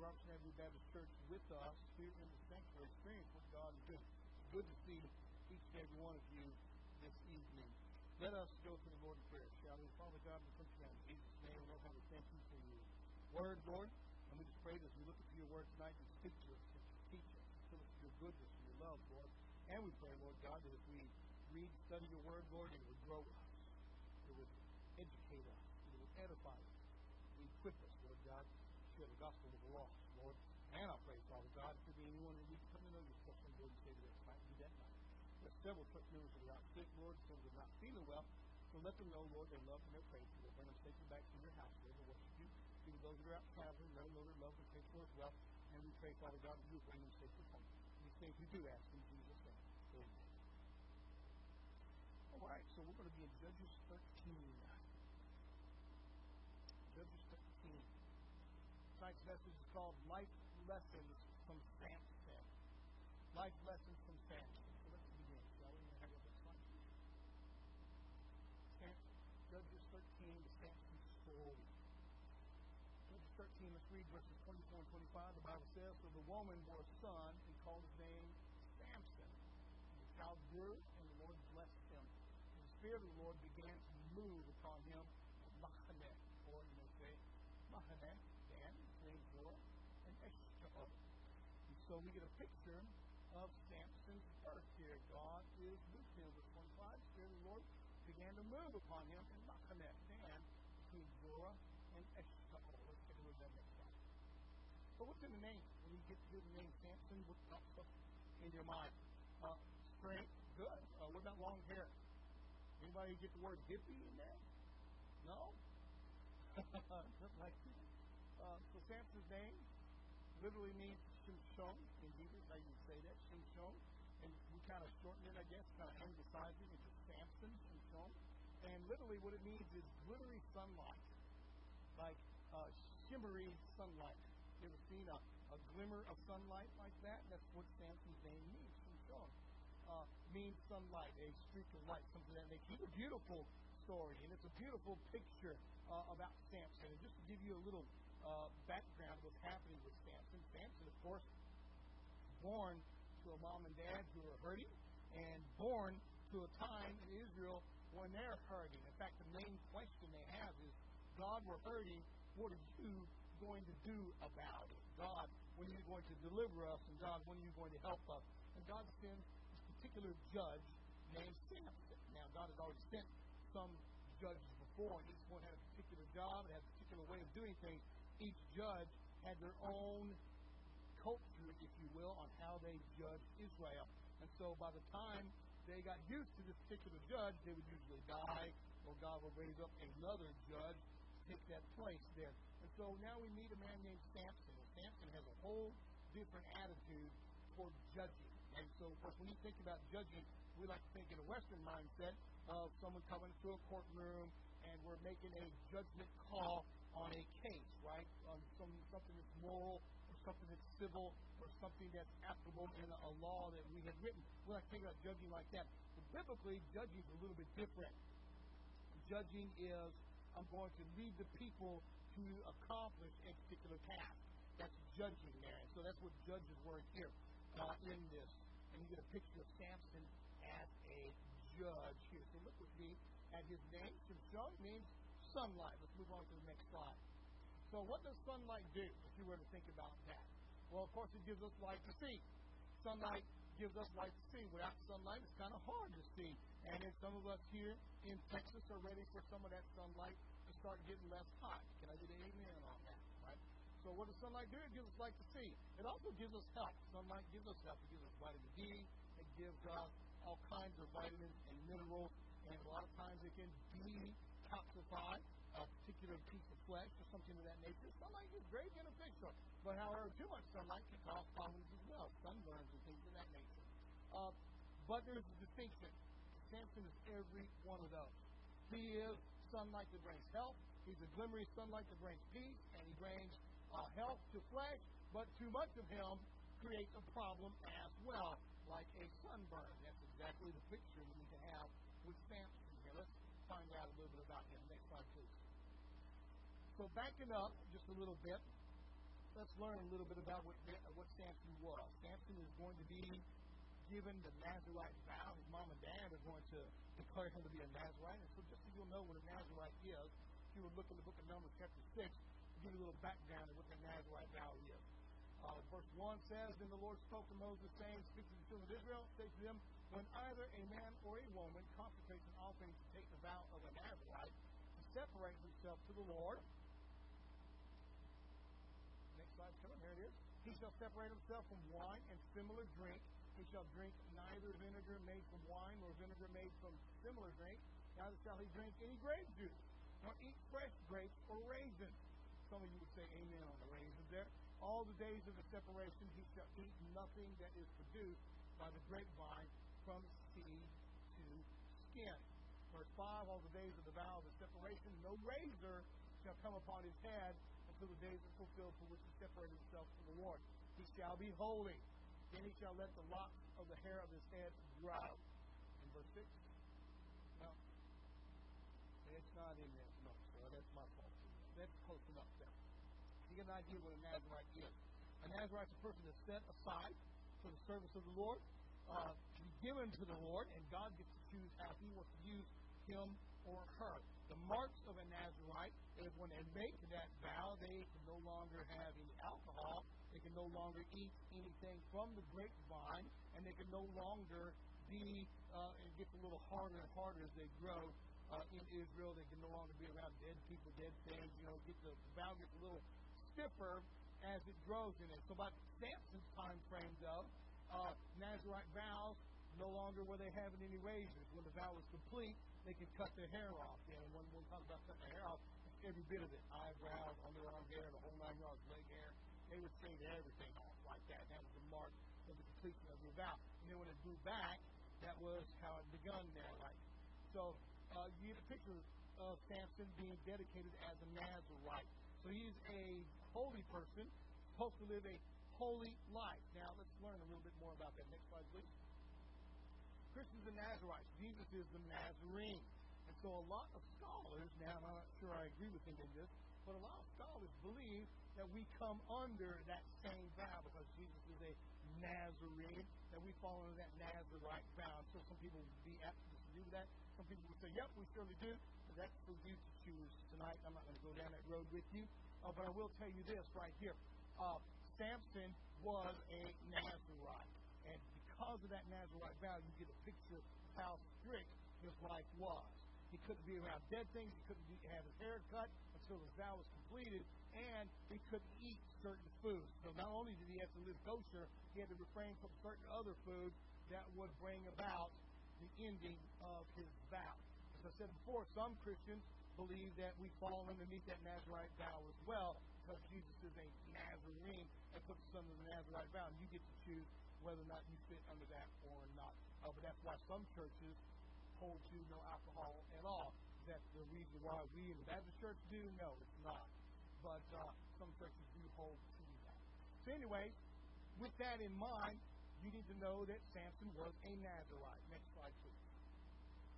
Robertson Avenue Baptist Church with us here in the sanctuary experience with God. It's good, good to see each and every one of you this evening. Let us go to the Lord in prayer, shall we? Father God, we to you in Jesus' name. Lord, how we thank you for your word, Lord. And we just pray that as we look at your word tonight, you speak to us, teach us, fill us your goodness and your love, Lord. And we pray, Lord God, that if we read, study your word, Lord, it would grow us. It would educate us. It would edify us. It would equip us, Lord God, to share the gospel the lost, Lord. And I pray, Father God, if there be anyone who needs to come to know you, especially Lord and Savior, that's might do that night. There's several church members that are out sick, Lord, some that are not feeling well. So let them know, Lord, their love and their faith. Lord, bring them safely back to your house, Lord, to worship you. Be with those that are out traveling, let them know their love and faith for as well. And we pray, Father God, that you bring them safely home. These things we do ask in Jesus' name. Amen. All right, so we're going to be in Judges 13. Judges 13. Tonight's message is called Life Lessons from Samson. Life Lessons from Samson. So let's begin, shall we? Have a at Samson, Judges 13, the Samson story. Judges 13, let's read verses 24 and 25. The Bible says, So the woman bore a son and called his name Samson. The child grew, and the Lord blessed him. And the Spirit of the Lord began to move upon him at Mahaneh, or you may say, Mahaneh, Dan, between Zorah and Eshtaol. And so we get a picture of Samson's birth here. God is with him. Verse 25, the the Lord began to move upon him in Mahaneh, Dan, between Zorah and Eshtaol. Let's take a look at that next slide. So what's in the name? When you get to the name Samson, what pops up in your mind? Uh, strength, good. Uh, what about long hair? Anybody get the word hippie in there? No? Like. Uh, so Samson's name literally means Shimshon in Hebrew. How you say that? Shimshon. And we kind of shorten it, I guess, kind of anglicize it into Samson, Shimshon. And literally what it means is glittery sunlight. Like uh, shimmery sunlight. You ever seen a, a glimmer of sunlight like that? That's what Samson's name means, Shimshon. Uh, means sunlight, a streak of light, something that makes it a beautiful story. And it's a beautiful picture uh, about Samson. And just to give you a little uh, background of what's happening with Samson. Samson, of course, born to a mom and dad who are hurting, and born to a time in Israel when they're hurting. In fact, the main question they have is, God, we're hurting. What are you going to do about it? God, when are you going to deliver us? And God, when are you going to help us? And God sends this particular judge named Samson. Now, God has already sent some judges before, and each one had a particular job, and had a particular way of doing things each judge had their own culture, if you will, on how they judged Israel. And so by the time they got used to this particular judge, they would usually die, or God would raise up another judge to take that place there. And so now we meet a man named Samson. And Samson has a whole different attitude toward judging. And so, of course, when you think about judging, we like to think in a Western mindset of someone coming to a courtroom and we're making a judgment call on a case, right? On some something that's moral or something that's civil or something that's applicable in a, a law that we had written. We like to think about judging like that. But biblically, judging is a little bit different. Judging is I'm going to lead the people to accomplish a particular task. That's judging there. And so that's what judges were here uh, in this. And you get a picture of Samson as a judge here. So look with me at his name. Shimshon means sunlight. Let's move on to the next slide. So, what does sunlight do, if you were to think about that? Well, of course, it gives us light to see. Sunlight gives us light to see. Without sunlight, it's kind of hard to see. And then some of us here in Texas are ready for some of that sunlight to start getting less hot. Can I get an amen on that? Right? So, what does sunlight do? It gives us light to see. It also gives us health. Sunlight gives us health. It gives us vitamin D. It gives us all kinds of vitamins and minerals. And a lot of times it can detoxify a particular piece of flesh or something of that nature. Sunlight is very beneficial. But however, too much sunlight can cause problems as well, sunburns and things of that nature. Uh, but there's a distinction. Samson is every one of those. He is sunlight that brings health. He's a glimmery sunlight that brings peace, and he brings uh, health to flesh. But too much of him creates a problem as well, like a sunburn. That's exactly the picture we need to have with Samson here. Let's find out a little bit about him. Next. So backing up just a little bit, let's learn a little bit about what, what Samson was. Samson is going to be given the Nazarite vow. His mom and dad are going to declare him to be a Nazarite. And so just so you'll know what a Nazarite is, if you would look in the book of Numbers chapter 6, I'll give you a little background of what the Nazarite vow is. Uh, verse 1 says, Then the Lord spoke to Moses, saying, Speak to the children of Israel, say to them, When either a man or a woman consecrates an offering to take the vow of a Nazarite, to separate himself to the Lord, come here it is. He shall separate himself from wine and similar drink. He shall drink neither vinegar made from wine nor vinegar made from similar drink. Neither shall he drink any grape juice, nor eat fresh grapes or raisins. Some of you would say amen on the raisins there. All the days of the separation he shall eat nothing that is produced by the grapevine from seed to skin. Verse 5, all the days of the vow of the separation, no razor shall come upon his head, until the days are fulfilled for which he separated himself from the Lord. He shall be holy. Then he shall let the locks of the hair of his head grow. In verse 6. No. It's not in there. No, sir. That's my fault. That's close enough there. You get an idea what a Nazarite is. A Nazarite is a person that's set aside for the service of the Lord, uh, given to the Lord, and God gets to choose how he wants to use him or her. The marks of a Nazarite is when they make that vow, they can no longer have any alcohol, they can no longer eat anything from the grapevine, and they can no longer be, uh, it gets a little harder and harder as they grow uh, in Israel. They can no longer be around dead people, dead things. You know, get the, vow gets a little stiffer as it grows in it. So by Samson's time frame, though, uh, Nazarite vows no longer were they having any razors. When the vow was complete, they could cut their hair off. And when we talk about cutting their hair off, every bit of it, eyebrows, underarm hair, the whole nine yards, leg hair, they would shave everything off like that. That was the mark of the completion of the vow. And then when it grew back, that was how it begun there. Like so, uh, you get a picture of Samson being dedicated as a Nazarite. So he's a holy person, supposed to live a holy life. Now let's learn a little bit more about that. Next slide, please. Christians and Nazarites. Jesus is the Nazarene. And so a lot of scholars, now I'm not sure I agree with him in this, but a lot of scholars believe that we come under that same vow because Jesus is a Nazarene, that we fall under that Nazarite vow. So some people would be apt to with that. Some people would say, yep, we surely do. But that's for you to choose tonight. I'm not going to go down that road with you. Uh, but I will tell you this right here. Uh, Samson was a Nazarite. Because of that Nazarite vow, you get a picture how strict his life was. He couldn't be around dead things. He couldn't be, have his hair cut until his vow was completed, and he couldn't eat certain foods. So not only did he have to live kosher, he had to refrain from certain other foods that would bring about the ending of his vow. As I said before, some Christians believe that we fall underneath that Nazarite vow as well, because Jesus is a Nazarene and puts us under the Nazarite vow, and you get to choose whether or not you fit under that or not. Uh, but that's why some churches hold to no alcohol at all. Is that the reason why we in the Baptist church do? No, it's not. But uh, some churches do hold to that. So anyway, with that in mind, you need to know that Samson was a Nazarite. Next slide, please.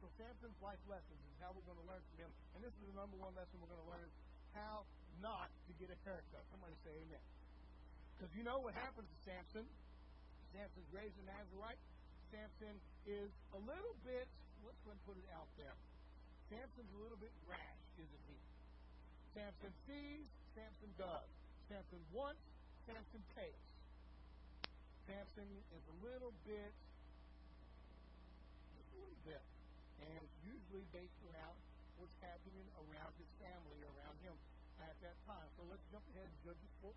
So Samson's life lessons is how we're going to learn from him. And this is the number one lesson we're going to learn how not to get a haircut. Somebody say amen. Because you know what happens to Samson. Samson's raised a Nazarite. Samson is a little bit, let's go and put it out there. Samson's a little bit rash, isn't he? Samson sees, Samson does. Samson wants, Samson takes. Samson is a little bit, just a little bit. And it's usually based around what's happening around his family, around him at that time. So let's jump ahead to Judges 14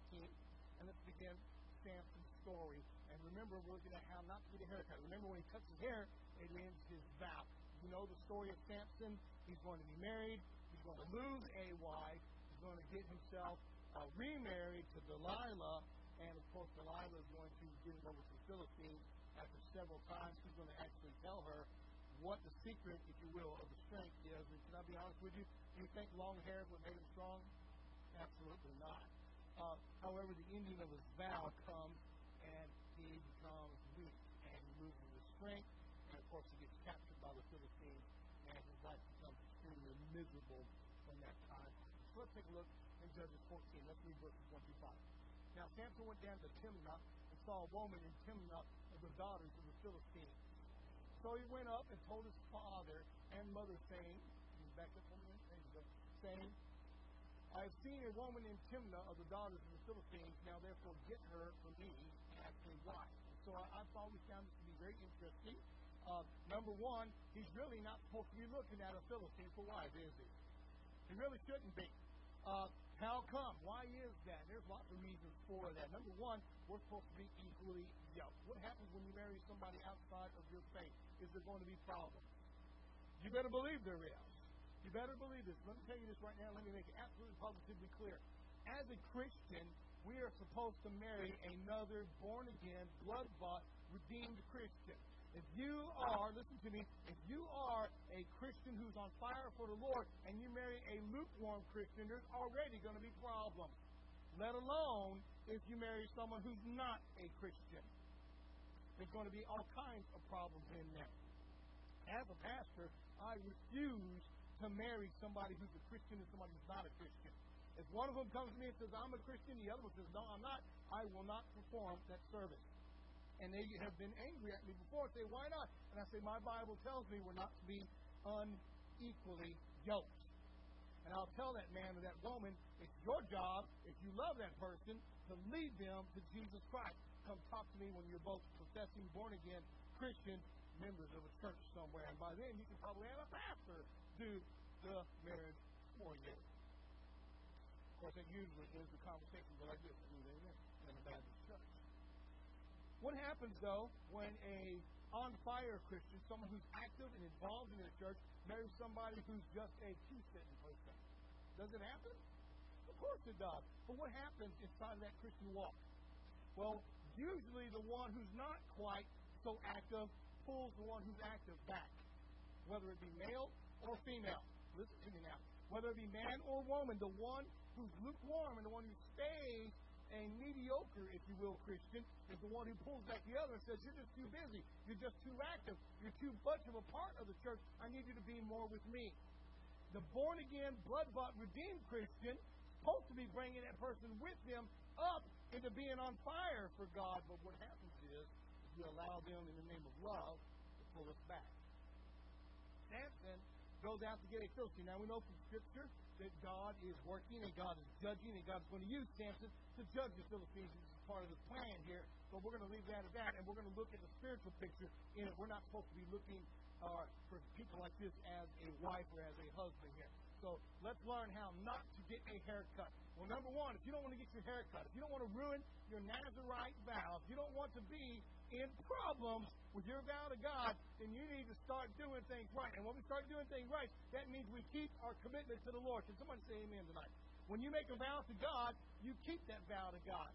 and let's begin Samson's story. And remember, we're looking at how not to get a haircut. Remember, when he cuts his hair, it ends his vow. You know the story of Samson. He's going to be married. He's going to lose a wife. He's going to get himself uh, remarried to Delilah. And of course, Delilah is going to give him over to the Philistines. After several times, he's going to actually tell her what the secret, if you will, of the strength is. And can I be honest with you? Do you think long hair would make him strong? Absolutely not. Uh, however, the ending of his vow comes, he becomes weak, and he loses his strength, and of course, he gets captured by the Philistines, and his life becomes extremely miserable from that time. So let's take a look in Judges 14. Let's read verses 1 through 5. Now, Samson went down to Timnah and saw a woman in Timnah of the daughters of the Philistines. So he went up and told his father and mother, saying, back up saying, I have seen a woman in Timnah of the daughters of the Philistines, now therefore get her for me a wife. So I, I've always found this to be very interesting. Uh, number one, he's really not supposed to be looking at a Philistine for wife, is he? He really shouldn't be. Uh, how come? Why is that? There's lots of reasons for that. Number one, we're supposed to be equally yoked. What happens when you marry somebody outside of your faith? Is there going to be problems? You better believe there is. You better believe this. Let me tell you this right now. Let me make it absolutely positively clear. As a Christian, we are supposed to marry another born again, blood bought, redeemed Christian. If you are, listen to me, if you are a Christian who's on fire for the Lord and you marry a lukewarm Christian, there's already going to be problems. Let alone if you marry someone who's not a Christian. There's going to be all kinds of problems in there. As a pastor, I refuse to marry somebody who's a Christian and somebody who's not a Christian. If one of them comes to me and says, I'm a Christian, the other one says, No, I'm not, I will not perform that service and they have been angry at me before. Say, why not? And I say, my Bible tells me we're not to be unequally yoked. And I'll tell that man or that woman, it's your job, if you love that person, to lead them to Jesus Christ. Come talk to me when you're both professing born again Christian members of a church somewhere. And by then, you can probably have a pastor do the marriage for you. Course, that usually is the conversation that I get like this in a Baptist church. What happens, though, when a on fire Christian, someone who's active and involved in the church, marries somebody who's just a pew sitting person? Does it happen? Of course it does. But what happens inside of that Christian walk? Well, usually the one who's not quite so active pulls the one who's active back, whether it be male or female. Listen to me now. Whether it be man or woman, the one who's lukewarm and the one who stays a mediocre, if you will, Christian is the one who pulls back the other and says, You're just too busy. You're just too active. You're too much of a part of the church. I need you to be more with me. The born again, blood bought, redeemed Christian supposed to be bringing that person with them up into being on fire for God. But what happens is, we allow them in the name of love to pull us back. Samson goes out to get a filthy. Now we know from Scripture that God is working and God is judging and God's going to use Samson to judge the Philistines. This is part of the plan here. But we're going to leave that at that, and we're going to look at the spiritual picture in it. We're not supposed to be looking uh, for people like this as a wife or as a husband here. So let's learn how not to get a haircut. Well, number one, if you don't want to get your hair cut, if you don't want to ruin your Nazarite vow, if you don't want to be in problems with your vow to God, then you need to start doing things right. And when we start doing things right, that means we keep our commitment to the Lord. Can somebody say amen tonight? When you make a vow to God, you keep that vow to God.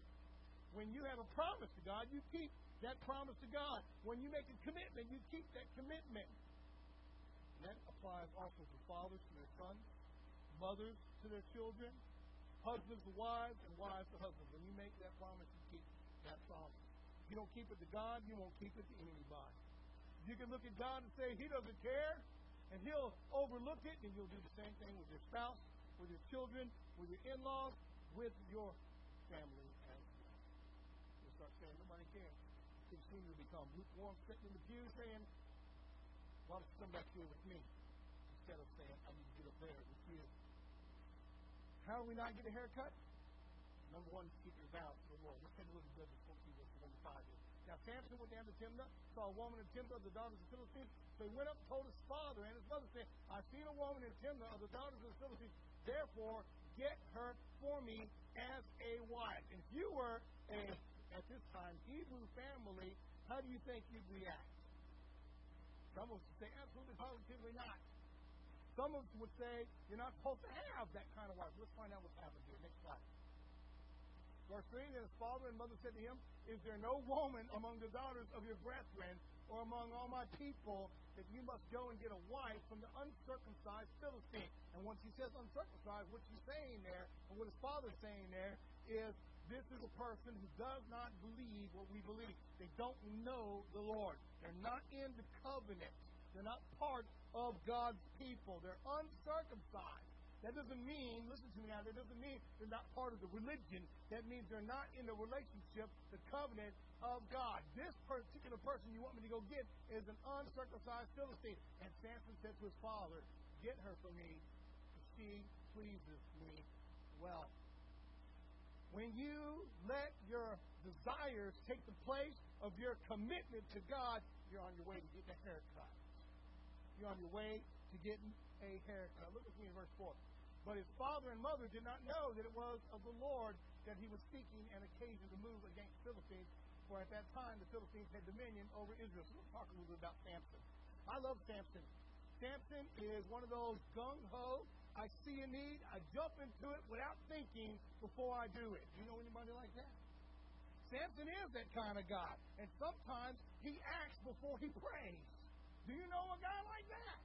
When you have a promise to God, you keep that promise to God. When you make a commitment, you keep that commitment. That applies also to fathers to their sons, mothers to their children, husbands to wives, and wives to husbands. When you make that promise, you keep that promise. If you don't keep it to God, you won't keep it to anybody. You can look at God and say, He doesn't care, and He'll overlook it, and you'll do the same thing with your spouse, with your children, with your in laws, with your family. You'll start saying, Nobody cares. You seem to become lukewarm, sitting in the pew saying, Why don't you come back here with me? Instead of saying, I need to get up there with you how do we not get a haircut? Number one, keep your vows to the Lord. Let's take a look at Judges 14, verse 1 5 Now Samson went down to Timnah, saw a woman in Timnah of the daughters of Philistines. He went up and told his father and his mother, saying, I've seen a woman in Timnah of the daughters of the Philistines. Therefore, get her for me as a wife. If you were a, at this time, Hebrew family, how do you think you'd react? Some would say, absolutely, positively not. Some of us would say you're not supposed to have that kind of wife. Let's find out what's happened here. Next slide. Verse 3 Then his father and mother said to him, Is there no woman among the daughters of your brethren or among all my people that you must go and get a wife from the uncircumcised Philistine? And once he says uncircumcised, what he's saying there, and what his father's saying there, is this is a person who does not believe what we believe. They don't know the Lord. They're not in the covenant. They're not part of God's people. They're uncircumcised. That doesn't mean, listen to me now, that doesn't mean they're not part of the religion. That means they're not in the relationship, the covenant of God. This particular person you want me to go get is an uncircumcised Philistine. And Samson said to his father, Get her for me, for she pleases me well. When you let your desires take the place of your commitment to God, you're on your way to getting a haircut. You're on your way to getting a haircut. Look at me in verse 4. But his father and mother did not know that it was of the Lord that he was seeking an occasion to move against Philistines, for at that time the Philistines had dominion over Israel. So let's talk a little bit about Samson. I love Samson. Samson is one of those gung ho, I see a need, I jump into it without thinking before I do it. Do you know anybody like that? Samson is that kind of guy. And sometimes he acts before he prays. Do you know a guy like that?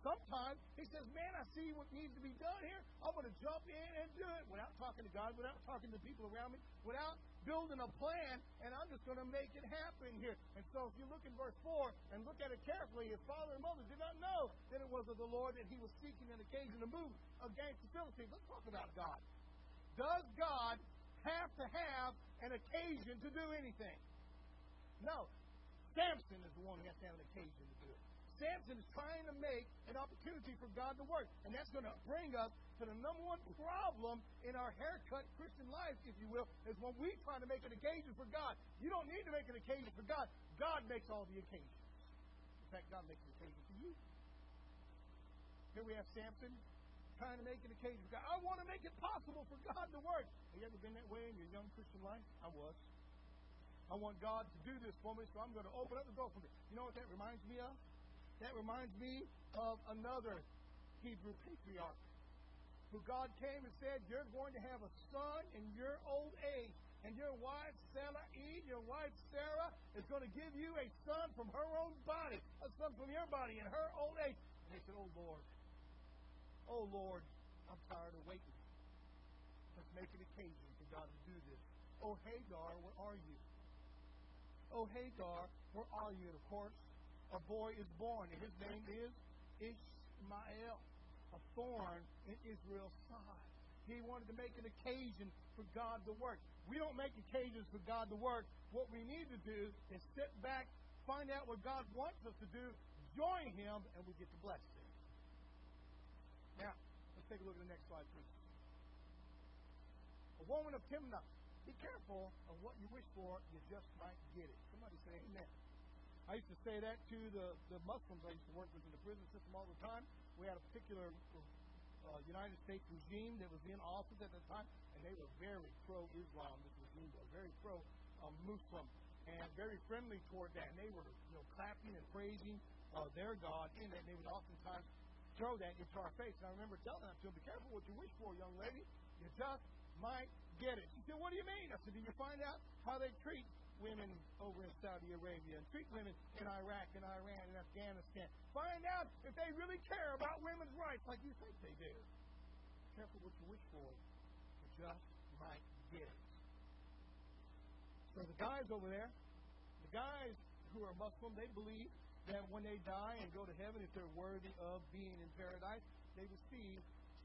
Sometimes he says, Man, I see what needs to be done here. I'm going to jump in and do it without talking to God, without talking to people around me, without building a plan, and I'm just going to make it happen here. And so if you look in verse 4 and look at it carefully, his father and mother did not know that it was of the Lord that he was seeking an occasion to move against the Philistines. Let's talk about God. Does God have to have an occasion to do anything? No. Samson is the one who has to have an occasion to do it. Samson is trying to make an opportunity for God to work. And that's going to bring us to the number one problem in our haircut Christian life, if you will, is when we try to make an occasion for God. You don't need to make an occasion for God. God makes all the occasions. In fact, God makes an occasion for you. Here we have Samson trying to make an occasion for God. I want to make it possible for God to work. Have you ever been that way in your young Christian life? I was. I want God to do this for me, so I'm going to open up the door for me. You know what that reminds me of? That reminds me of another Hebrew patriarch who God came and said, You're going to have a son in your old age. And your wife, Sarah E, your wife, Sarah, is going to give you a son from her own body, a son from your body in her old age. And they said, Oh, Lord. Oh, Lord, I'm tired of waiting. Let's make an occasion for God to do this. Oh, Hagar, where are you? Oh, Hagar, where are you? And of course, a boy is born, and his name is Ishmael, a thorn in Israel's side. He wanted to make an occasion for God to work. We don't make occasions for God to work. What we need to do is sit back, find out what God wants us to do, join Him, and we get the blessing. Now, let's take a look at the next slide, please. A woman of Timnah. Be careful of what you wish for, you just might get it. Somebody say amen. I used to say that to the, the Muslims I used to work with in the prison system all the time. We had a particular uh, United States regime that was in office at the time, and they were very pro-Islam. This regime was very pro-Muslim and very friendly toward that. And they were, you know, clapping and praising uh, their God in that. And they would oftentimes throw that into our face. And I remember telling them to them, "Be careful what you wish for, young lady. You just might get it." She said, "What do you mean?" I said, "Did you find out how they treat women over in Saudi Arabia and treat women in Iraq and Iran and Afghanistan. Find out if they really care about women's rights like you think they do. Careful what you wish for. You just might get it. So the guys over there, the guys who are Muslim, they believe that when they die and go to heaven, if they're worthy of being in paradise, they receive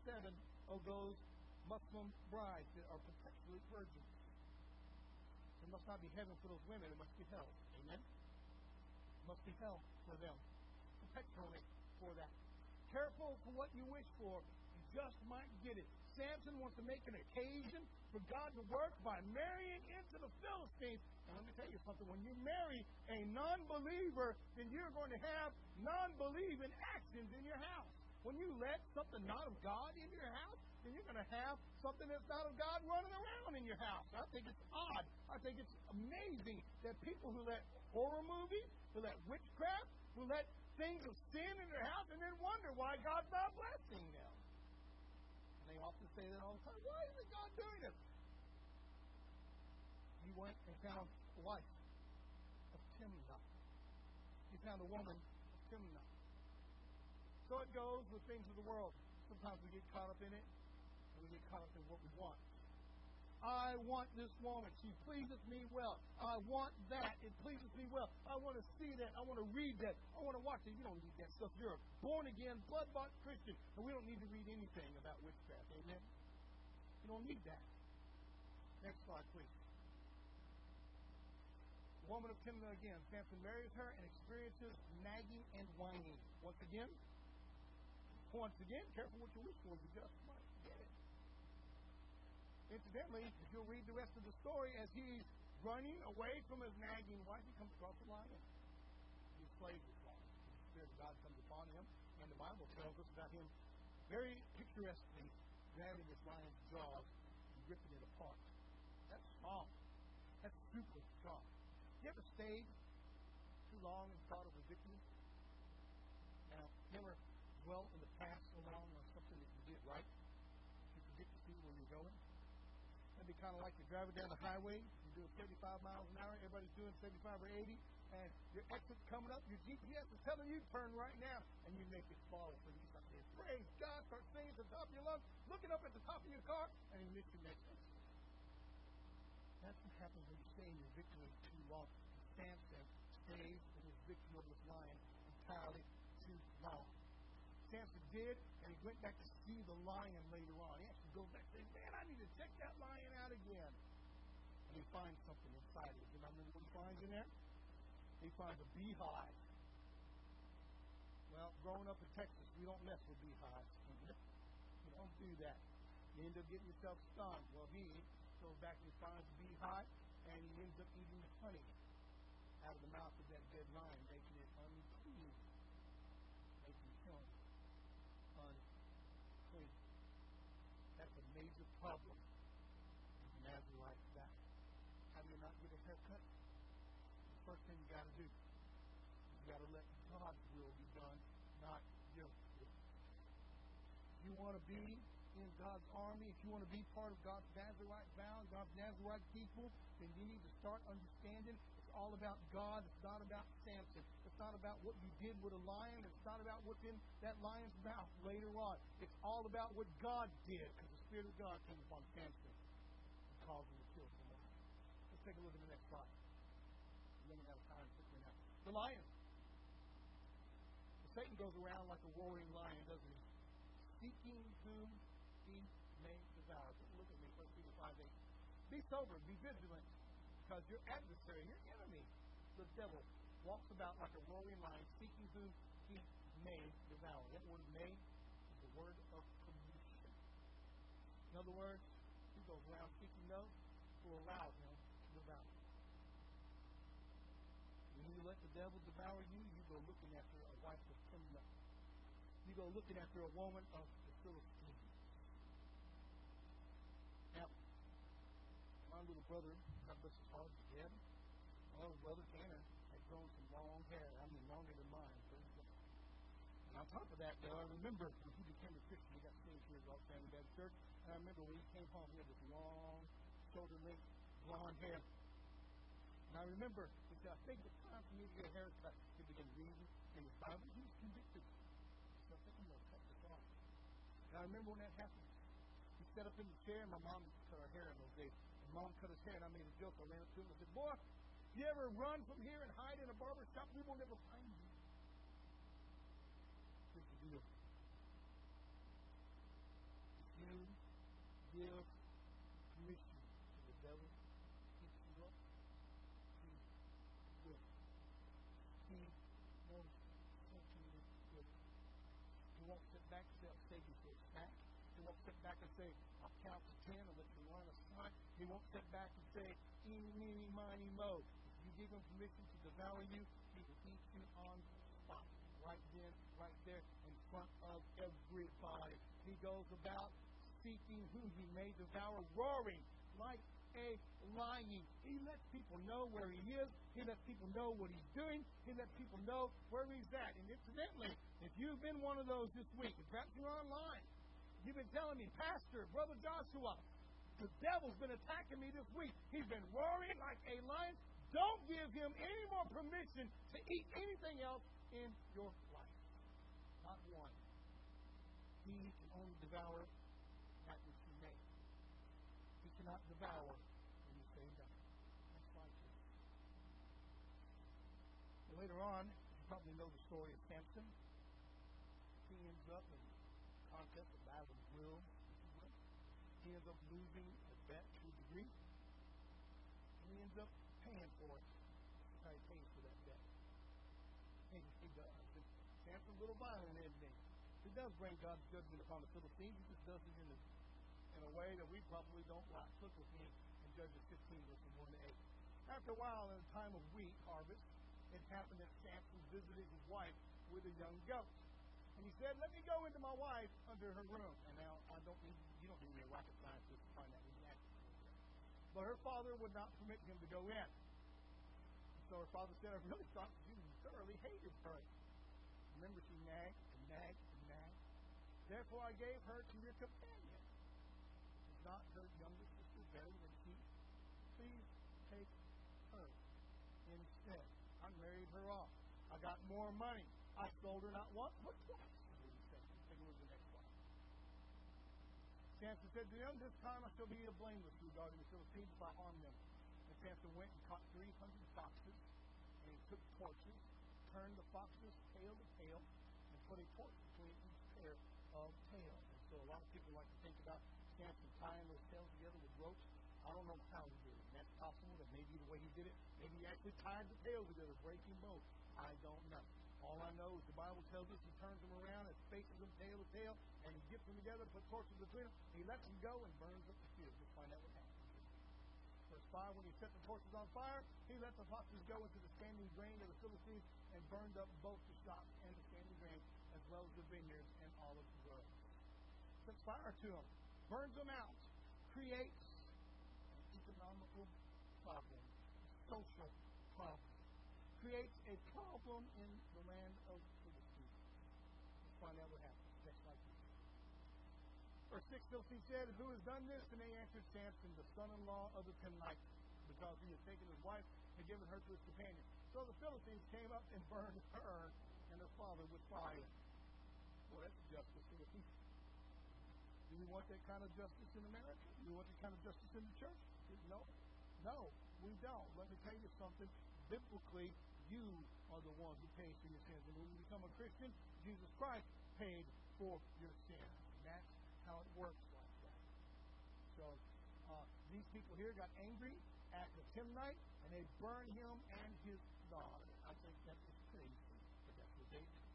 seven of those Muslim brides that are perpetually virgins. It must not be heaven for those women, it must be hell. Amen? It must be hell for them. Perpetually for that. Careful for what you wish for. You just might get it. Samson wants to make an occasion for God to work by marrying into the Philistines. And let me tell you something. When you marry a non believer, then you're going to have non believing actions in your house. When you let something not of God into your house, then you're going to have something that's not of God running around in your house. I think it's odd. I think it's amazing that people who let horror movies, who let witchcraft, who let things of sin in their house, and then wonder why God's not blessing them. And they often say that all the time. Why isn't God doing this? He went and found a wife of Timnah. He found a woman of Timnah. So it goes with things of the world. Sometimes we get caught up in it, and we get caught up in what we want. I want this woman. She pleases me well. I want that. It pleases me well. I want to see that. I want to read that. I want to watch it. You don't need that stuff. You're a born again, blood bought Christian. And we don't need to read anything about witchcraft. Amen? You don't need that. Next slide, please. The woman of Timnah again. Samson marries her and experiences nagging and whining. Once again, once again, careful what you wish for. You just might. Incidentally, if you'll read the rest of the story, as he's running away from his nagging wife, he comes across a lion. He's slave this lion. The Spirit of God comes upon him, and the Bible tells us about him very picturesquely grabbing this lion's jaws and ripping it apart. That's strong. That's super strong. You ever stayed too long and thought of a victory? Now, you ever dwell in the past so long on something that you did right, you forget to see where you're going. That'd be kind of like you're driving down the highway, you're doing 35 miles an hour, everybody's doing 75 or 80, and your exit's coming up, your GPS is telling you turn right now, and you make it fall for you. Praise God, start singing at the top of your lungs, looking up at the top of your car, and you miss your next exit. That's what happens when you stay in your victory too long. Samson stays in his victory over this lion entirely too long. Did, and he went back to see the lion later on. He actually goes back and says, Man, I need to check that lion out again. And he finds something inside of it. You remember what he finds in there? He finds a beehive. Well, growing up in Texas, we don't mess with beehives. We don't do that. You end up getting yourself stung. Well, he goes back and finds the beehive, and he ends up eating the honey out of the mouth of that dead lion, making it unclean, making him unclean. That's problem in the Nazarite vow. How do you not get a haircut? The first thing you got to do you got to let God's will be done, not your will. You want to be in God's army, if you want to be part of God's Nazarite vow, God's Nazarite people, then you need to start understanding it's all about God. It's not about Samson. It's not about what you did with a lion. It's not about what's in that lion's mouth later on. It's all about what God did, because Spirit of God came upon Samson and caused him to kill lion. Let's take a look at the next slide. Running out of time quickly now. The lion. Satan goes around like a roaring lion, doesn't he? Seeking whom he may devour. Look at me, 1 Peter 5 8. Be sober, be vigilant, because your adversary, your enemy, the devil, walks about like a roaring lion, seeking whom he may devour. That word may is the word of. In other words, he goes around seeking those who allow him to devour. When you let the devil devour you, you go looking after a wife of Timnah. You go looking after a woman of the Philistines. Now, my little brother, God bless his heart, dead. My little brother, Tanner, had grown some long hair. I mean, longer than mine. And on top of that, though, I remember when he became a Christian, he got saved here at Rock Family Baptist Church. And I remember when he came home, he had this long, shoulder length, blonde hair. And I remember, he said, I think it's time for me to get a haircut. He began reading in his Bible. He was convicted. So I think I'm going to cut this off. And I remember when that happened. He sat up in the chair, and my mom cut her hair in those days. My mom cut his hair, and I made a joke. I ran up to him and said, Boy, you ever run from here and hide in a barber shop, we will never find you. Here's the deal. If you give permission to the devil to keep you up, he will. He knows something is good. He won't sit back and say, you for a. He won't sit back and say, I'll count to ten and let you run a stunt. He won't sit back and say, eeny, meeny, miny, mo. If you give him permission to devour you, he will eat you on the spot. Right then, right there, in front of everybody. He goes about seeking whom he may devour, roaring like a lion. He lets people know where he is. He lets people know what he's doing. He lets people know where he's at. And incidentally, if you've been one of those this week, perhaps you're online, you've been telling me, Pastor, Brother Joshua, the devil's been attacking me this week. He's been roaring like a lion. Don't give him any more permission to eat anything else in your life. Not one. He can only devour that which he made. He cannot not devour when you say no. That's righteous. Later on, you probably know the story of Samson. He ends up in contest, a battle of will, He ends up losing a bet to a degree. And he ends up paying for it. How he pays for that bet. He, he does. Samson's a little violent, isn't he? He does bring God's judgment upon the Philistines. He just does it in a, a way that we probably don't like. Look with me in Judges 15, verses 1 to 8. After a while, in the time of wheat harvest, it happened that Samson visited his wife with a young goat. And he said, Let me go into my wife under her room. And now, I don't need, you don't need be a rocket scientist to find that exactly. But her father would not permit him to go in. So her father said, I really thought you thoroughly hated her. Remember, she nagged and nagged and nagged. Therefore, I gave her to your companion. Not her younger sister better than she? Please take her instead. I married her off. I got more money. I sold her not once, but twice. Samson said to them, This time I shall be a blameless regarding the Philistines if I harm them. And Samson went and caught 300 foxes, and he took torches turned the fox's tail to tail and put a torch between each pair of tails. And so a lot of people like to think about Samson tying those tails together with ropes. I don't know how he did it. That's possible. That maybe the way he did it, maybe he actually tied the tails together, breaking both. I don't know. All I know is the Bible tells us he turns them around and faces them tail to tail, and he gets them together, puts torches between them, he lets them go and burns up the field. Let's find out what happens verse 5, when he set the torches on fire, he let the foxes go into the standing grain of the Philistines and burned up both the shops and the standing grain, as well as the vineyards and olive groves. Sets fire to them, burns them out, creates an economical problem, a social problem, creates a problem in the land of Philistine. Let's find out what happens. Next slide, please. Verse 6 Philistine said, Who has done this? And they answered Samson, the son in law of the Timnite, because he had taken his wife and given her to his companion. So the Philistines came up and burned her and her father with fire. Well, that's justice for the people. Do we want that kind of justice in America? Do we want that kind of justice in the church? No. No, we don't. Let me tell you something. Biblically, you are the one who pays for your sins. And when you become a Christian, Jesus Christ paid for your sins. And that's how it works like that. So uh, these people here got angry at the Timnite, and they burned him and his daughter. I think that is crazy, but that's what they did.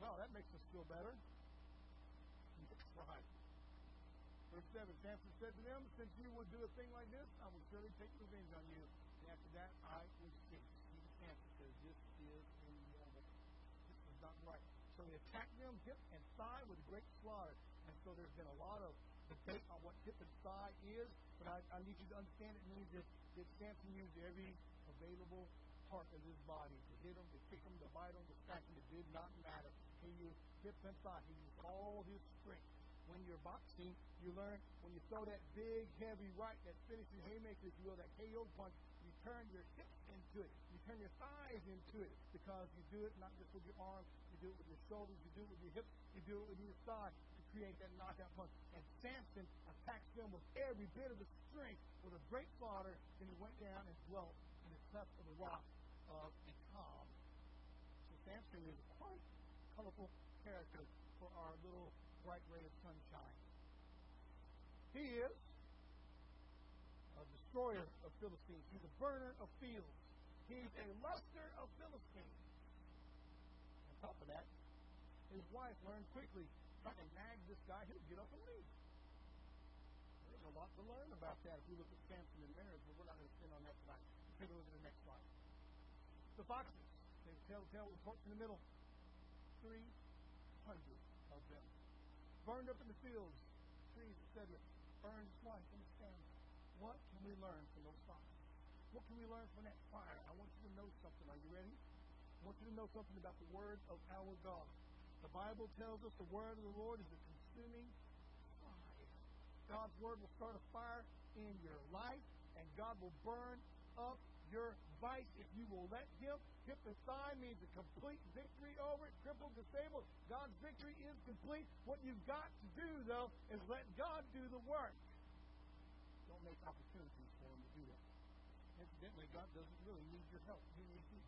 Well, that makes us feel better. That's right. Verse 7, Samson said to them, Since you would do a thing like this, I will surely take revenge on you. And after that, I will cease. Even Samson says, This is immoral. Uh, this is not right. So he attacked them hip and thigh with great slaughter. And so there's been a lot of debate on what hip and thigh is, but I, I need you to understand it means that, that Samson used every available part of his body to hit them, to kick them, to bite them, to smack them. It did not matter. He used hip and thigh. He used all his strength. When you're boxing, you learn when you throw that big, heavy right, that finishing haymaker, if you will, that KO punch, you turn your hips into it. You turn your thighs into it because you do it not just with your arms, you do it with your shoulders, you do it with your hips, you do it with your thigh to create that knockout punch. And Samson attacked them with every bit of his strength with a great slaughter. Then he went down and dwelt in the cleft of the rock of Etam. So Samson is quite a colorful character for our little bright ray of sunshine. He is a destroyer of Philistines. He's a burner of fields. He's a luster of Philistines. On top of that, his wife learned quickly I can nag this guy, he'll get up and leave. There's a lot to learn about that if we look at Samson and marriage, but we're not going to spend on that tonight. Take a look at the next slide. The foxes, they tell the torch in the middle. Three hundred of them. Burned up in the fields, trees, etc. Burned twice in the family. What can we learn from those fires? What can we learn from that fire? I want you to know something. Are you ready? I want you to know something about the word of our God. The Bible tells us the word of the Lord is a consuming fire. God's word will start a fire in your life, and God will burn up your vice if you will let Him. Hip and thigh means a complete victory over it, crippled, disabled. God's victory is complete. What you've got to do, though, is let God do the work. Don't make opportunities for him to do that. Incidentally, God doesn't really need your help. He needs you.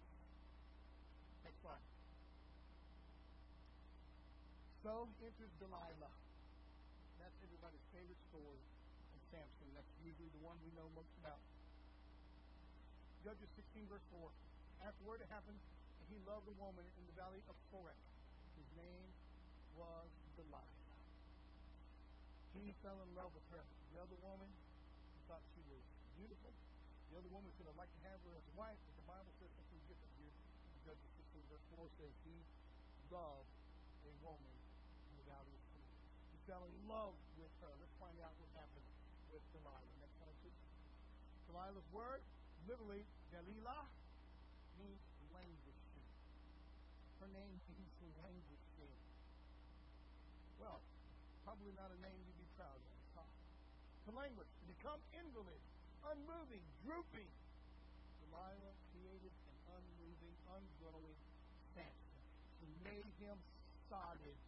Next slide. So enters Delilah. That's everybody's favorite story of Samson. That's usually the one we know most about. Judges 16, verse 4. Afterward, it happened that he loved a woman in the valley of Sorek. His name was Delilah. He fell in love with her. The other woman, thought she was beautiful. The other woman could have liked to have her as a wife, but the Bible says something different here. Judges 16, verse 4 says he loved a woman in the valley of Sorek. He fell in love with her. Let's find out what happened with Delilah. Next one, please. Delilah's word literally, Delilah means languishing. Her name means languishing. Well, probably not a name you'd be proud of, huh? To languish, to become invalid, unmoving, drooping. Delilah created an unmoving, ungrowing Samson. She made him solid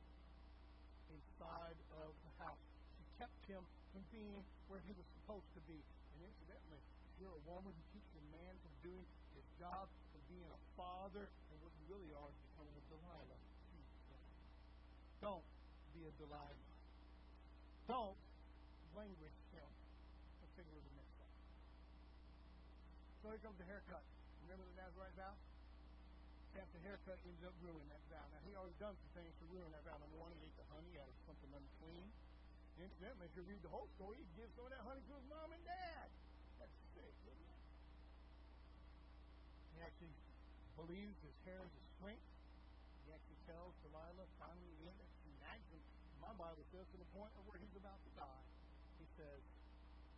inside of the house. She kept him from being where he was supposed to be. And incidentally, you're a woman who keeps a man from doing his job, from being a father, and what you really are is becoming a Delilah. Don't be a Delilah. Don't languish him. Let's look at the next slide. So here comes the haircut. Remember the Nazarite vow? Samson's haircut ends up ruining that vow. Now, he already done some things to ruin that vow. Number one, he ate the honey out of something unclean. Incidentally, if you read the whole story, he gives some of that honey to his mom and dad. That's sick, isn't it? He actually believes his hair is strength. He actually tells Delilah finally in it. Nags him. My Bible says to the point of where he's about to die. He says,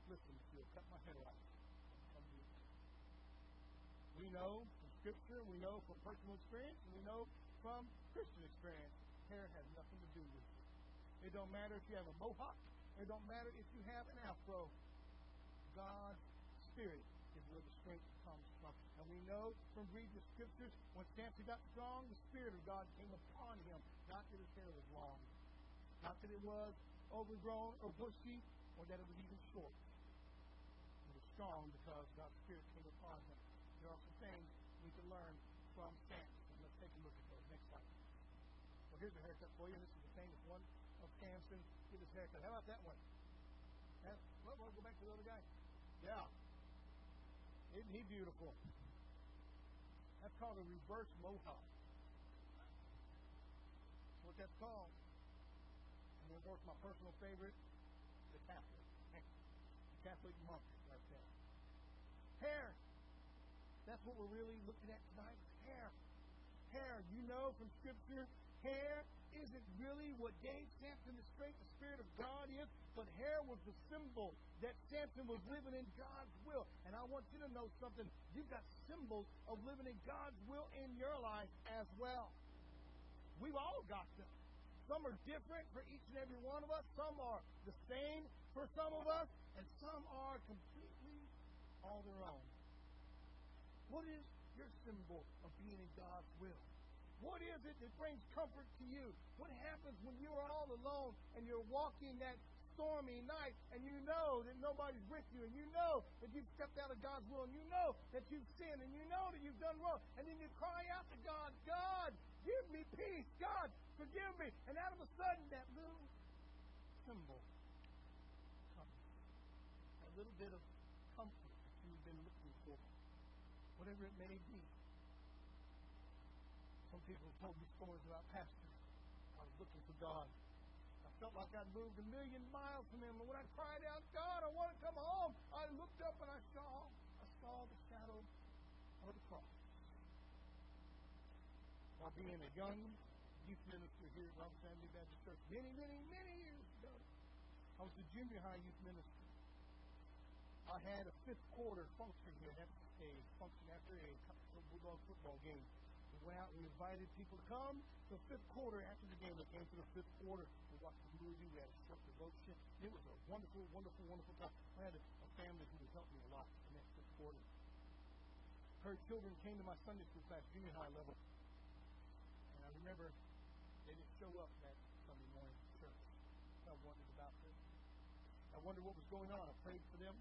Listen, if you'll cut my hair off, come to. We know from Scripture, we know from personal experience, and we know from Christian experience, hair has nothing to do with it. It don't matter if you have a mohawk. It don't matter if you have an afro. God's Spirit is where the strength comes. And we know from reading the Scriptures, when Samson got strong, the Spirit of God came upon him. Not that his hair was long, not that it was overgrown or bushy, or that it was even short. He was strong because God's Spirit came upon him. There are some things we can learn from Samson. Let's take a look at those. Next slide. Well, here's a haircut for you. This is the famous one of Samson. Get his haircut. How about that one? That, well, we'll go back to the other guy. Yeah. Isn't he beautiful? That's called a reverse mohawk. That's what that's called. And of course, my personal favorite, the Catholic. The Catholic monk right there. Hair. That's what we're really looking at tonight. Hair. Hair. You know from Scripture, hair isn't really what gave Samson the strength the Spirit of God is, but hair was the symbol that Samson was living in God's will. And I want you to know something. You've got symbols of living in God's will in your life as well. We've all got them. Some are different for each and every one of us. Some are the same for some of us, and some are completely all their own. What is your symbol of being in God's will? What is it that brings comfort to you? What happens when you are all alone and you're walking that stormy night and you know that nobody's with you and you know that you've stepped out of God's will and you know that you've sinned and you know that you've done wrong and then you cry out to God, God, give me peace. God, forgive me. And out of a sudden that little symbol comes. A little bit of comfort that you've been looking for. Whatever it may be. Some people have told me stories about pastors. I was looking for God. Felt like I'd moved a million miles from Him. And when I cried out, God, I want to come home, I looked up and I saw, I saw the shadow of the cross. While being a young youth minister here at Robertson Avenue Baptist Church many, many, many years ago, I was a junior high youth minister. I had a fifth quarter function here. That's a function after a football game. We went out and we invited people to come. The fifth quarter after the game, they came to the fifth quarter. We watched the movie. We had a short devotion. It was a wonderful, wonderful, wonderful time. I had a, a family who helped me a lot in that fifth quarter. Her children came to my Sunday school class, junior high level. And I remember they didn't show up that Sunday morning to church. I wondered about them. I wondered what was going on. I prayed for them.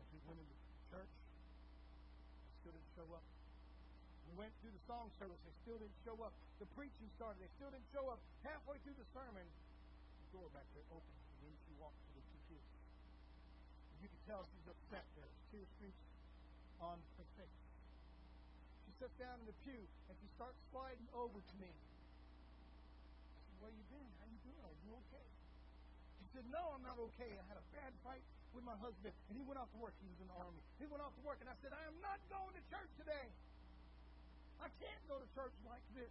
As we went into church, they still didn't show up. We went through the song service, they still didn't show up. The preaching started, they still didn't show up. Halfway through the sermon, the door back there opened, and then she walked to the two kids. You could tell she's upset. There was tear on her face. She sits down in the pew and she starts sliding over to me. I said, Where you been? How you doing? Are you okay? She said, No, I'm not okay. I had a bad fight with my husband, and he went off to work. He was in the army. He went off to work, and I said, I am not going to church today. I can't go to church like this.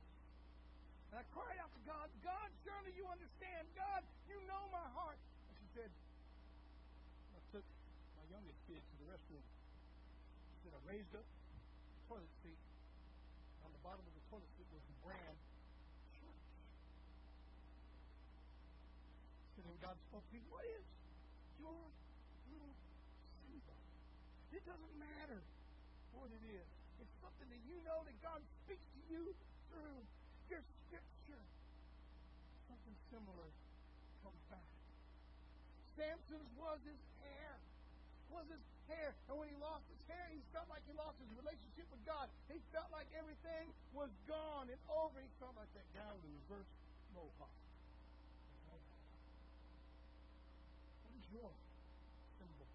And I cried out to God, God, surely you understand. God, you know my heart. And she said, I took my youngest kid to the restroom. She said, I raised up the toilet seat. On the bottom of the toilet seat was the brand church. She said, God spoke to me, what is your little symbol? It doesn't matter what it is. You know that God speaks to you through your scripture. Something similar comes back. Samson's was his hair. Was his hair. And when he lost his hair, he felt like he lost his relationship with God. He felt like everything was gone and over. He felt like that guy with the reverse mohawk. What is your symbol?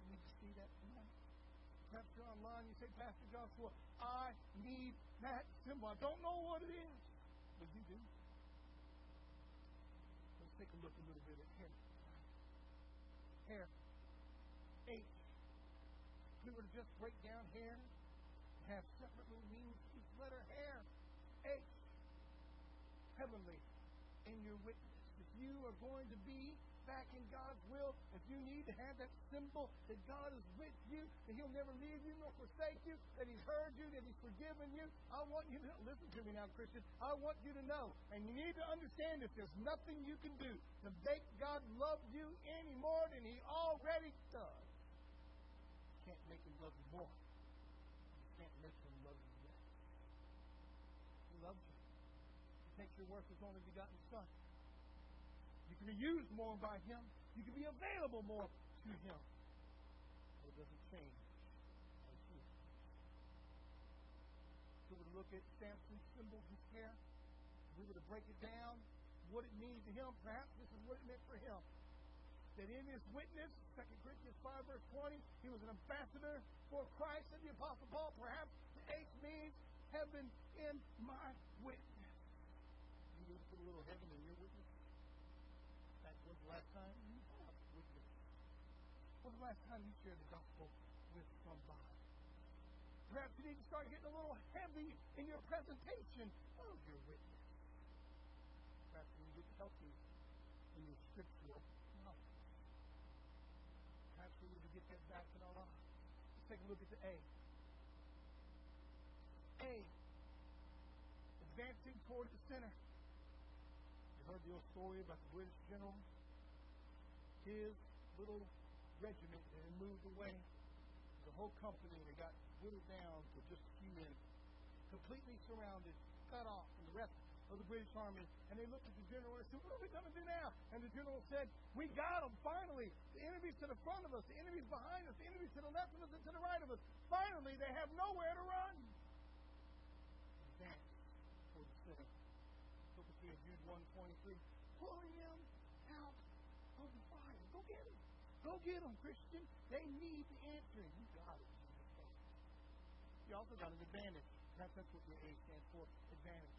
You need to see that tonight. Perhaps you're online, you say, Pastor Joshua, I need that symbol. I don't know what it is. But you do. Let's take a look a little bit at hair. Hair. H. If we were to just break down hair, have separate little meanings each letter hair. H. Heavenly in your witness. If you are going to be back in God's will, if you need to have that symbol that God is with you, that He'll never leave you nor forsake you, that He's heard you, that He's forgiven you, I want you to listen to me now, Christian. I want you to know, and you need to understand this. There's nothing you can do to make God love you any more than He already does. You can't make Him love you more. You can't make Him love you less. He loves you. He takes your worth His only begotten Son. You can be used more by Him. You can be available more to Him. But it doesn't change we look at Samson's symbols hair. If we to break it down, what it means to him, perhaps this is what it meant for him. That in his witness, 2 Corinthians 5, verse 20, he was an ambassador for Christ and the Apostle Paul. Perhaps the H means heaven in my witness. You put a little heaven in your witness. Last time you. When was the last time you shared the gospel with somebody? Perhaps you need to start getting a little heavy in your presentation oh, of your witness. Perhaps you need to help you in your scriptural knowledge. Perhaps we need to get that back in our lives. Let's take a look at the A. A. Advancing toward the center. You heard the old story about the British general? His little regiment had moved away. The whole company, and they got whittled down to just a few men, completely surrounded, cut off from the rest of the British Army. And they looked at the general and said, What are we going to do now? And the general said, We got them, finally. The enemy's to the front of us, the enemy's behind us, the enemy's to the left of us and to the right of us. Finally, they have nowhere to run. Advance toward the center. Look at here, Jude 123. Pulling them out of the fire. Go get. Go get them, Christian. They need the answer. You got it. You also got an advantage. That's, what your A stands for. Advantage.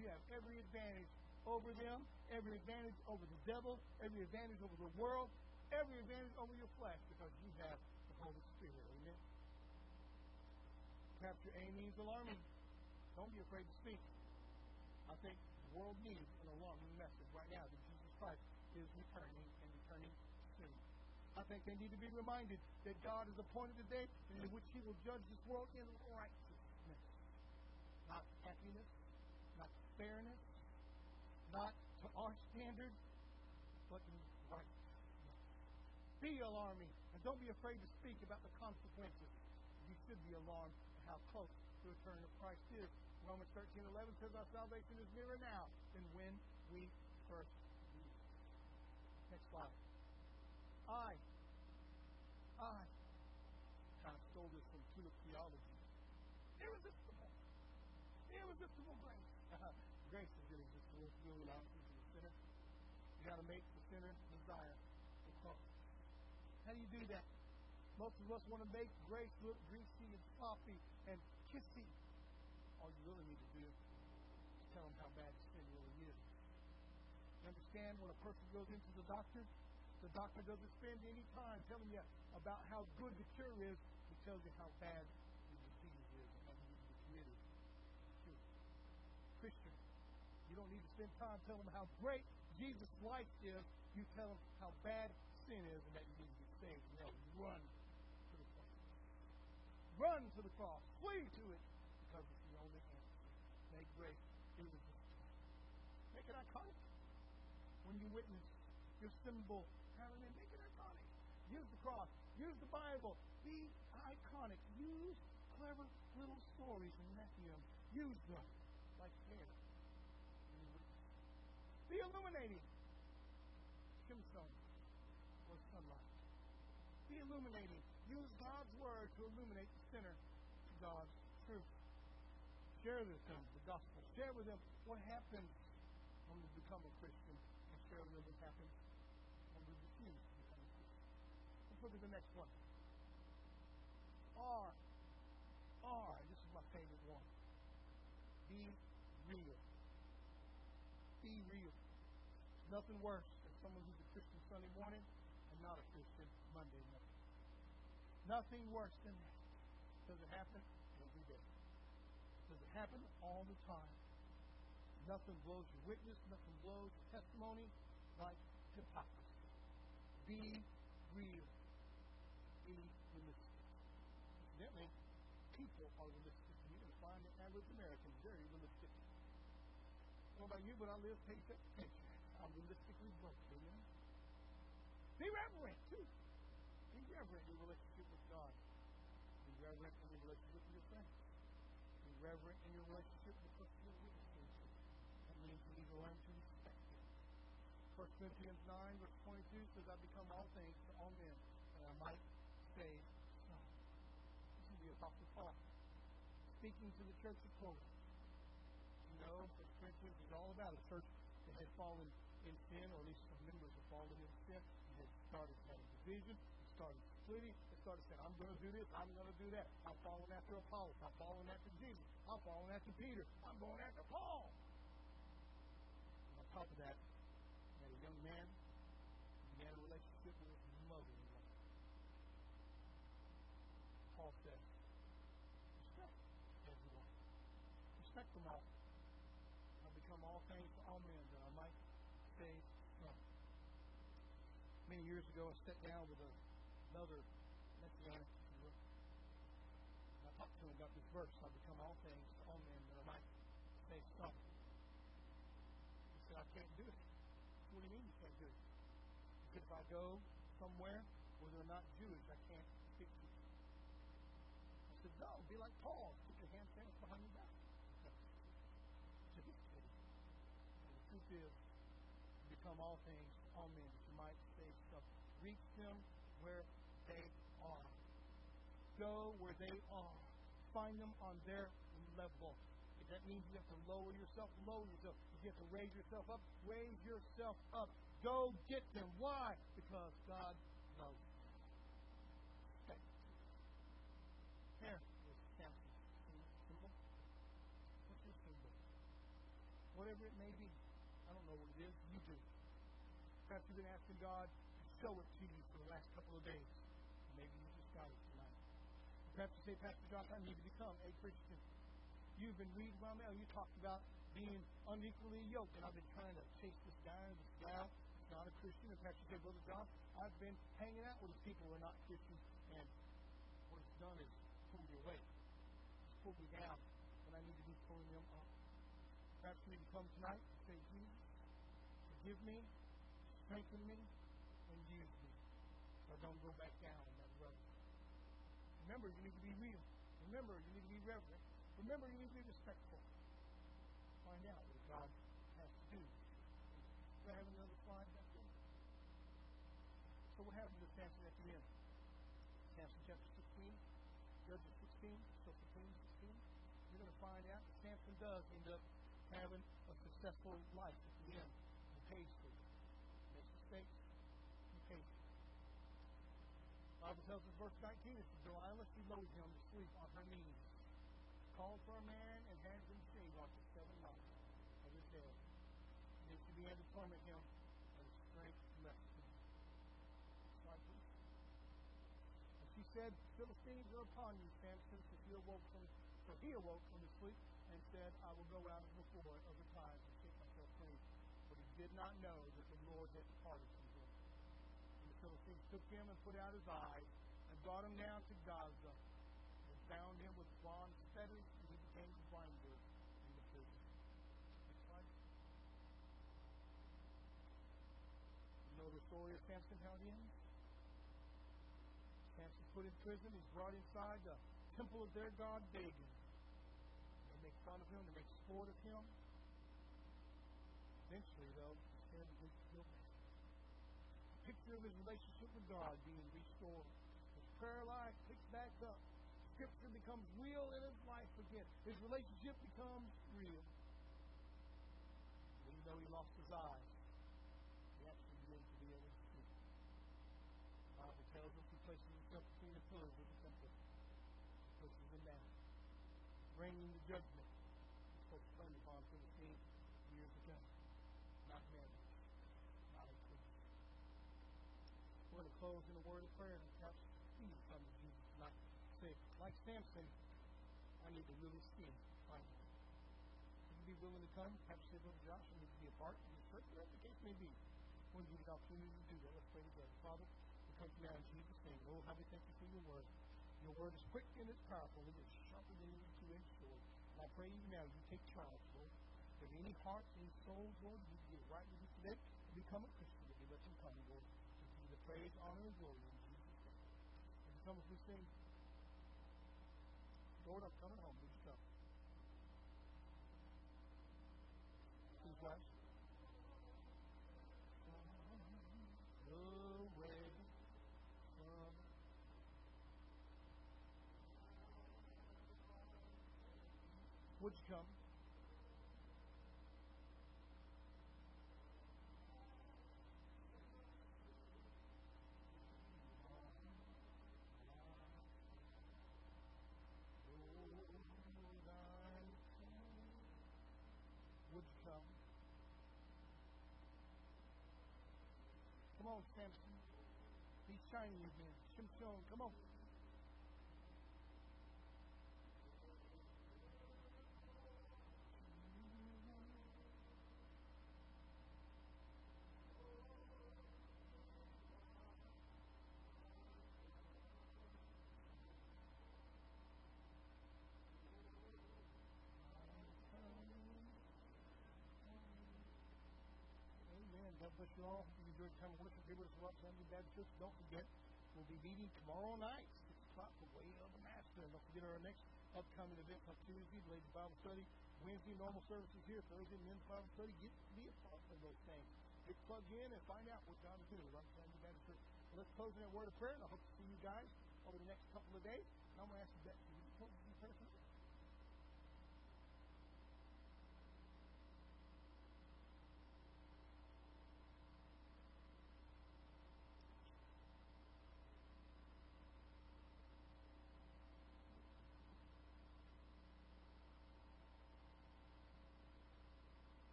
You have every advantage over them, every advantage over the devil, every advantage over the world, every advantage over your flesh because you have the Holy Spirit. Amen. Your A means alarming. Don't be afraid to speak. I think the world needs an alarming message right now that Jesus Christ is returning. I think they need to be reminded that God has appointed a day in which He will judge this world in righteousness, not happiness, not fairness, not to our standards, but in righteousness. Be alarming, and don't be afraid to speak about the consequences. You should be alarmed at how close the return of Christ is. Romans 13 11 says our salvation is nearer now than when we first believed. Next slide. Look theology. Irresistible. Irresistible grace. grace is irresistible. It's really not to the sinner. You got to make the sinner desire the cross. How do you do that? Most of us want to make grace look greasy and sloppy and kissy. All you really need to do is tell them how bad sin really is. You understand when a person goes into the doctor, the doctor doesn't spend any time telling you about how good the cure is. He tells you how bad the disease is and how you need to be committed to it. Christian, you don't need to spend time telling them how great Jesus' life is. You tell them how bad sin is and that you need to be saved. And they'll run to the cross. Run to the cross. Flee to it because it's the only answer. Make grace irresistible. Make it iconic. When you witness your symbol, hallelujah, make it iconic. Use the cross. Use the Bible. Be iconic. Use clever little stories and Matthew. Use them like hair. Be illuminating. Tombstone or sunlight. Be illuminating. Use God's word to illuminate the sinner to God's truth. Share with them the gospel. Share with them what happens when we become a Christian. And share with them what happens when we refuse to become a Christian. The next one. R. R. This is my favorite one. Be real. Be real. Nothing worse than someone who's a Christian Sunday morning and not a Christian Monday morning. Nothing worse than that. Does it happen? Every day. Does it happen all the time? Nothing blows your witness, nothing blows your testimony like hypocrisy. Be real. Be realistic. Incidentally, people are realistic. You're find that average American very realistic. What about you? But I live paycheck to paycheck. I'm realistically broke. Amen. Be reverent, too. Be reverent in your relationship with God. Be reverent in your relationship with your friends. Be reverent in your relationship with the your witnesses. That means you need to learn to respect them. 1 Corinthians 9, verse 22 says, I become all things to all men, that I might save some. This is the Apostle Paul speaking to the church of Corinth. You know, 1 Corinthians is all about a church that had fallen in sin, or at least some members had fallen in sin, and had started having division, started splitting, and started saying, I'm going to do this, I'm going to do that. I'm following after Apollos, I'm following after Jesus, I'm following after Peter, I'm going after Paul. And on top of that, a young man who began a relationship with his mother-in-law. Paul said, respect everyone. Respect them all. I've become all things to all men that I might save some. Many years ago, I sat down with another messianic. And I talked to him about this verse. I've become all things to all men that I might save some. He said, I can't do it. What do you mean you can't do it? Because if I go somewhere where they're not Jewish, I can't speak to you. I said, no, be like Paul. Put your hand sandwich behind your back. The truth is, become all things to all men that you might save some. Reach them where they are. Go where they are. Find them on their level. If that means you have to lower yourself, lower yourself. If you have to raise yourself up, raise yourself up. Go get them. Why? Because God loves you. Okay. Here is Samson. Symbol. What's your symbol? Whatever it may be. I don't know what it is. You do. Perhaps you've been asking God show it to you for the last couple of days. Maybe you just got it tonight. Perhaps you say, Pastor Josh, I need to become a Christian. You've been reading around there. You talked about being unequally yoked, and I've been trying to chase this guy or this gal who's not a Christian. And Pastor said, Brother John, I've been hanging out with people who are not Christians, and what it's done is pulled me away. It's pulled me down when I need to be pulling them up. Perhaps you need to come tonight and say, Jesus, forgive me, strengthen me, and use me. So I don't go back down that road. Remember, you need to be real. Remember, you need to be reverent. Remember, you need to be respectful. Find out what God has to do. Do I have another slide back there? So what happened to Samson at the end? Samson chapter 16, Judges 16. 16, Social Kings 16, you're going to find out that Samson does end up having a successful life at the end. He pays for it. Makes mistakes. He pays for it. The Bible tells us, verse 19, it's Delilah, she loaded him to sleep on her knees. Called for a man and had him shaved after seven months of his head. Then she began to torment him, and his strength left him. And she said, Philistines are upon you, Samson. So he awoke from, so he awoke from his sleep and said, I will go out as before other times and shake myself clean. But he did not know that the Lord had departed from him. And the Philistines took him and put out his eyes and brought him down to Gaza and bound him with bronze fetters, and he became a binder in the prison. Next slide. You know the story of Samson, how it ends? Samson put in prison, he's brought inside the temple of their god Dagon. They make fun of him, they make sport of him. Eventually, though, his head is killed. Of his relationship with God being restored. His prayer life picks back up. Scripture becomes real in his life again. His relationship becomes real. Even though he lost his eyes, he actually began to be able to see. The Bible tells us he places himself between the pillars of the temple. Places him down. Bringing the judgment. He's supposed to turn upon Philistine years ago. Not men. Not a priest. We're going to close in a word of prayer and perhaps please come to Jesus tonight. Say, like Samson, I need to really see him. Would you be willing to come? Perhaps say, Brother Josh, I need to be a part of the church, whatever the case may be. We'll give you the opportunity to do that. Let's pray together. Father, we come now in Jesus' name. Lord, how we thank you for your word. Your word is quick and it's powerful. It is sharper than any two-edged sword. And I pray you now, you take charge, Lord. If any hearts, any souls, Lord, you get right with you today, to become a Christian, you let them come, Lord. To give you the praise, honor, and glory in Jesus' name. If you come as sing, Lord, I'm coming home. You come? Please from Would you come? Would you come? Come on, Samson. He's shining again. Shimshon, come on. Amen. God bless you all. Enjoyed the time of worship with us Robertson Avenue Baptist Church. Don't forget, we'll be meeting tomorrow night, 6 o'clock, the Way of the Master. And don't forget our next upcoming event on Tuesday, Ladies Bible Study. Wednesday, normal services here. Thursday, men's Bible study. Get to be a part of those things. Get plugged in and find out what God is doing Robertson Avenue Baptist Church. Well, let's close in a word of prayer, and I hope to see you guys over the next couple of days. And I'm going to ask you, Betsy, would you close in prayer for?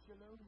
Shalom.